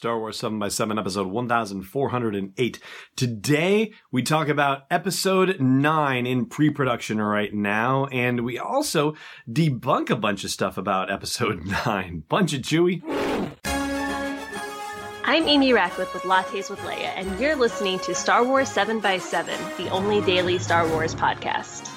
Star Wars 7 by 7 episode 1408. Today we talk about episode 9 in pre-production right now and we also debunk a bunch of stuff about episode 9. Bunch of chewy. I'm Amy Ratcliffe with Lattes with Leia, and you're listening to Star Wars 7 by 7 the only daily Star Wars podcast.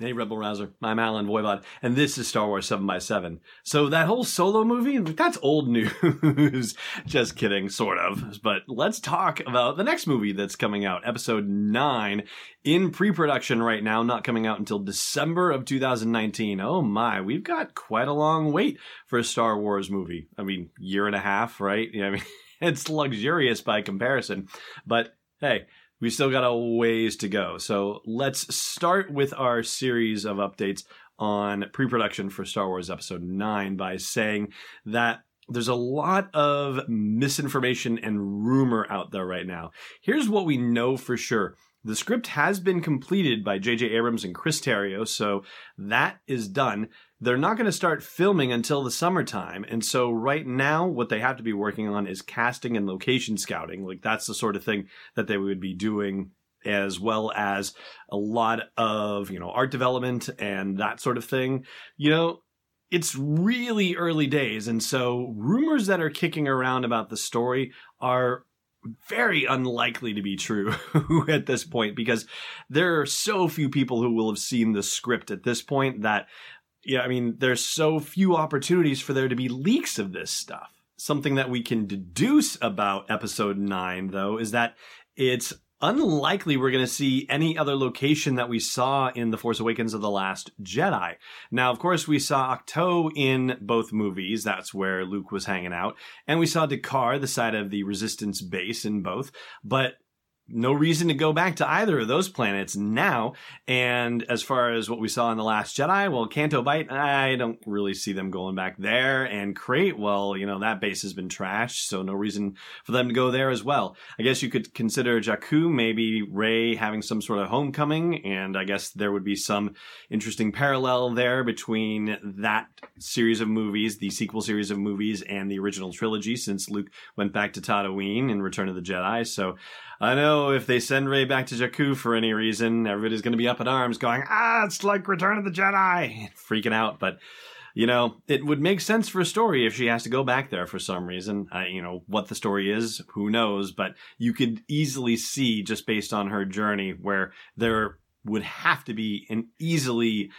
Hey, Rebel Rouser. I'm Allen Voivod, and this is Star Wars 7 by 7 So that whole solo movie, that's old news. Just kidding, sort of. But let's talk about the next movie that's coming out, episode 9, in pre-production right now, not coming out until December of 2019. Oh my, we've got quite a long wait for a Star Wars movie. I mean, year and a half, right? Yeah, I mean, it's luxurious by comparison. But hey, we still got a ways to go. So let's start with our series of updates on pre production for Star Wars Episode 9 by saying that there's a lot of misinformation and rumor out there right now. Here's what we know for sure. The script has been completed by J.J. Abrams and Chris Terrio, so that is done they're not going to start filming until the summertime. And so right now, what they have to be working on is casting and location scouting. Like that's the sort of thing that they would be doing as well as a lot of, you know, art development and that sort of thing. You know, it's really early days. And so rumors that are kicking around about the story are very unlikely to be true at this point because there are so few people who will have seen the script at this point that yeah, I mean, there's so few opportunities for there to be leaks of this stuff. Something that we can deduce about episode nine, though, is that it's unlikely we're going to see any other location that we saw in The Force Awakens of The Last Jedi. Now, of course, we saw Ahch-To in both movies. That's where Luke was hanging out. And we saw D'Qar, the side of the Resistance base in both. But no reason to go back to either of those planets now. And as far as what we saw in The Last Jedi, well, Canto Bight, I don't really see them going back there. And Crait, well, you know, that base has been trashed, so no reason for them to go there as well. I guess you could consider Jakku, maybe Rey having some sort of homecoming, and I guess there would be some interesting parallel there between that series of movies, the sequel series of movies, and the original trilogy, since Luke went back to Tatooine in Return of the Jedi. So, I know if they send Rey back to Jakku for any reason, everybody's going to be up in arms going, ah, it's like Return of the Jedi, freaking out. But, you know, it would make sense for a story if she has to go back there for some reason. Uh, you know, what the story is, who knows? But you could easily see, just based on her journey, where there would have to be an easily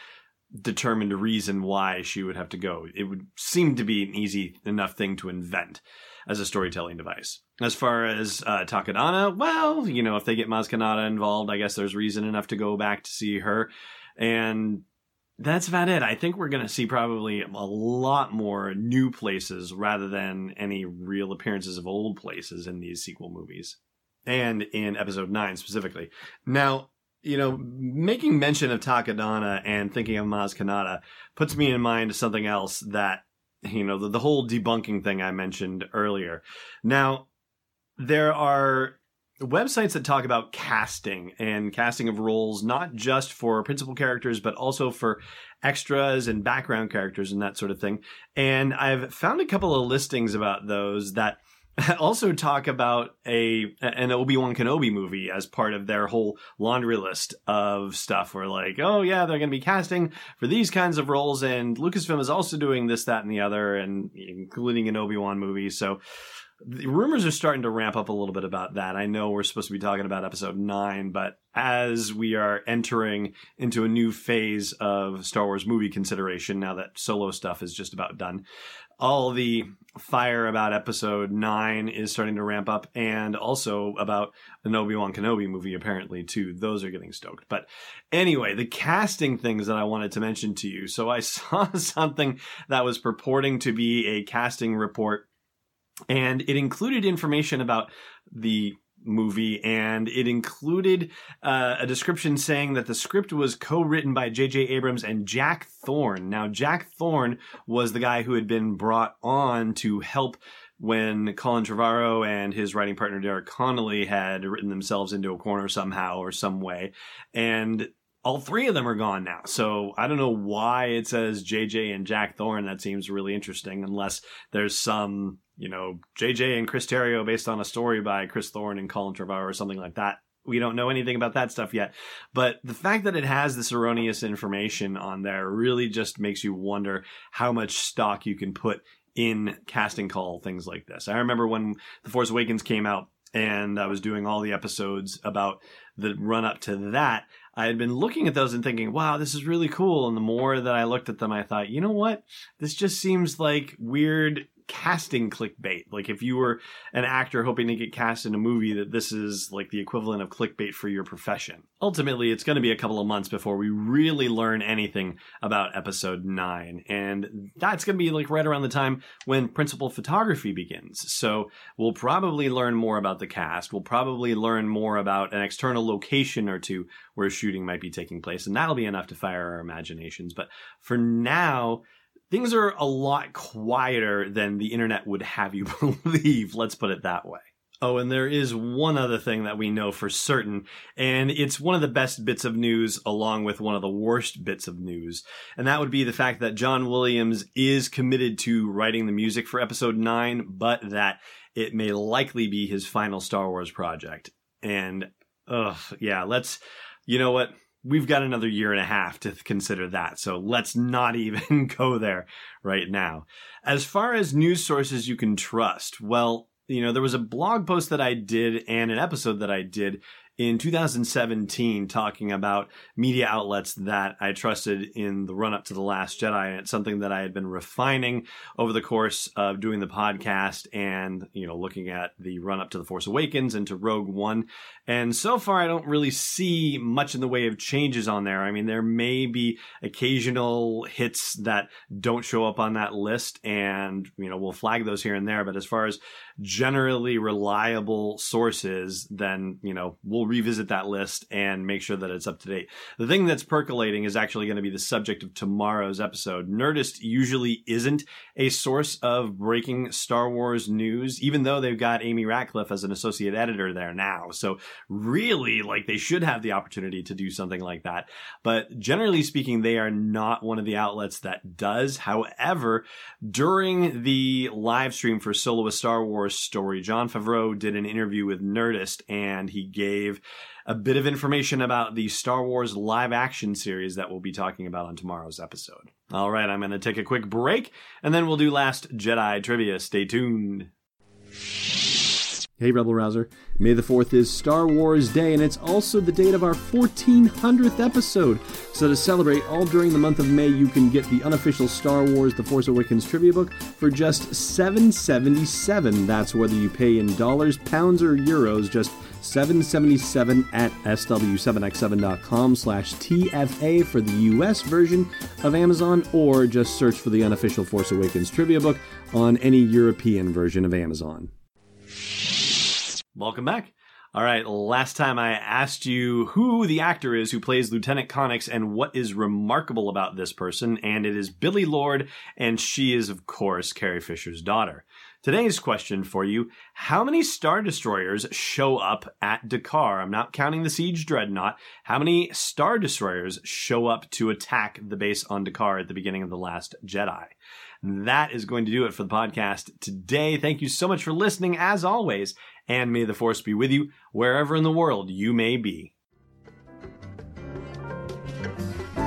determined reason why she would have to go. It would seem to be an easy enough thing to invent as a storytelling device. As far as uh, Takodana, well, you know, if they get Maz Kanata involved, I guess there's reason enough to go back to see her. And that's about it. I think we're going to see probably a lot more new places rather than any real appearances of old places in these sequel movies. And in episode 9 specifically. Now, you know, making mention of Takodana and thinking of Maz Kanata puts me in mind of something else that, you know, the, the whole debunking thing I mentioned earlier. Now, there are websites that talk about casting and casting of roles, not just for principal characters, but also for extras and background characters and that sort of thing. And I've found a couple of listings about those that also talk about a an Obi Wan Kenobi movie as part of their whole laundry list of stuff. Where like, oh yeah, they're going to be casting for these kinds of roles, and Lucasfilm is also doing this, that, and the other, and including an Obi Wan movie. So the rumors are starting to ramp up a little bit about that. I know we're supposed to be talking about episode nine, but as we are entering into a new phase of Star Wars movie consideration, now that solo stuff is just about done, all the fire about episode nine is starting to ramp up, and also about the Obi Wan Kenobi movie, apparently, too. Those are getting stoked. But anyway, the casting things that I wanted to mention to you. So I saw something that was purporting to be a casting report and it included information about the movie and it included uh, a description saying that the script was co-written by J.J. Abrams and Jack Thorne. Now, Jack Thorne was the guy who had been brought on to help when Colin Trevorrow and his writing partner Derek Connolly had written themselves into a corner somehow or some way. And all three of them are gone now. So I don't know why it says JJ and Jack Thorne. That seems really interesting, unless there's some, you know, JJ and Chris Terrio based on a story by Chris Thorne and Colin Trevorrow or something like that. We don't know anything about that stuff yet. But the fact that it has this erroneous information on there really just makes you wonder how much stock you can put in casting call things like this. I remember when The Force Awakens came out and I was doing all the episodes about the run up to that. I had been looking at those and thinking, wow, this is really cool. And the more that I looked at them, I thought, you know what? This just seems like weird casting clickbait. Like if you were an actor hoping to get cast in a movie, that this is like the equivalent of clickbait for your profession. Ultimately, it's going to be a couple of months before we really learn anything about episode nine. And that's going to be like right around the time when principal photography begins. So we'll probably learn more about the cast. We'll probably learn more about an external location or two where shooting might be taking place. And that'll be enough to fire our imaginations. But for now, things are a lot quieter than the internet would have you believe. Let's put it that way. Oh, and there is one other thing that we know for certain, and it's one of the best bits of news along with one of the worst bits of news. And that would be the fact that John Williams is committed to writing the music for episode 9, but that it may likely be his final Star Wars project. And, ugh, yeah, let's, you know what? We've got another year and a half to consider that. So let's not even go there right now. As far as news sources you can trust, well, you know, there was a blog post that I did and an episode that I did in 2017 talking about media outlets that I trusted in the run up to The Last Jedi. And it's something that I had been refining over the course of doing the podcast and, you know, looking at the run up to The Force Awakens and to Rogue One. And so far, I don't really see much in the way of changes on there. I mean, there may be occasional hits that don't show up on that list and, you know, we'll flag those here and there. But as far as generally reliable sources, then, you know, we'll revisit that list and make sure that it's up to date. The thing that's percolating is actually going to be the subject of tomorrow's episode. Nerdist usually isn't a source of breaking Star Wars news, even though they've got Amy Ratcliffe as an associate editor there now. So really, like, they should have the opportunity to do something like that. But generally speaking, they are not one of the outlets that does. However, during the live stream for Solo a Star Wars story, Jon Favreau did an interview with Nerdist and he gave a bit of information about the Star Wars live action series that we'll be talking about on tomorrow's episode. All right, I'm going to take a quick break and then we'll do Last Jedi trivia. Stay tuned. Hey, Rebel Rouser. May the 4th is Star Wars Day, and it's also the date of our 1400th episode. So, to celebrate, all during the month of May, you can get the unofficial Star Wars The Force Awakens trivia book for just $7.77. That's whether you pay in dollars, pounds, or euros, just 777 at sw7x7.com slash TFA for the US version of Amazon, or just search for the unofficial Force Awakens trivia book on any European version of Amazon. Welcome back. All right, last time I asked you who the actor is who plays Lieutenant Connix and what is remarkable about this person, and it is Billie Lourd, and she is, of course, Carrie Fisher's daughter. Today's question for you How many Star Destroyers show up at D'Qar? I'm not counting the Siege Dreadnought. How many Star Destroyers show up to attack the base on D'Qar at the beginning of The Last Jedi? That is going to do it for the podcast today. Thank you so much for listening, as always, and may the Force be with you wherever in the world you may be.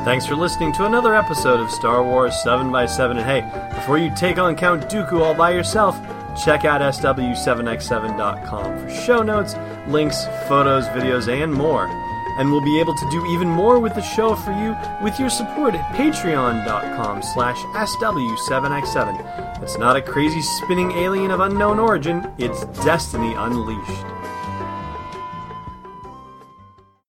Thanks for listening to another episode of Star Wars 7x7. And hey, before you take on Count Dooku all by yourself, Check out SW7x7.com for show notes, links, photos, videos, and more. And we'll be able to do even more with the show for you with your support at patreon.com slash SW7x7. It's not a crazy spinning alien of unknown origin, it's Destiny Unleashed.